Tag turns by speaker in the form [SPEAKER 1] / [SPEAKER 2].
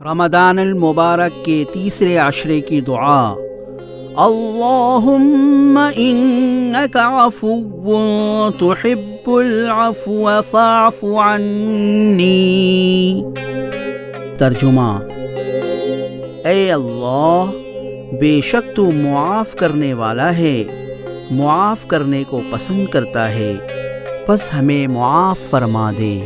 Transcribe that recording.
[SPEAKER 1] رمضان المبارک کے تیسرے عشرے کی دعا اللہم انکا عفو تحب العفو فاعف عنی ترجمہ اے اللہ بے شک تو معاف کرنے والا ہے معاف کرنے کو پسند کرتا ہے بس ہمیں معاف فرما دے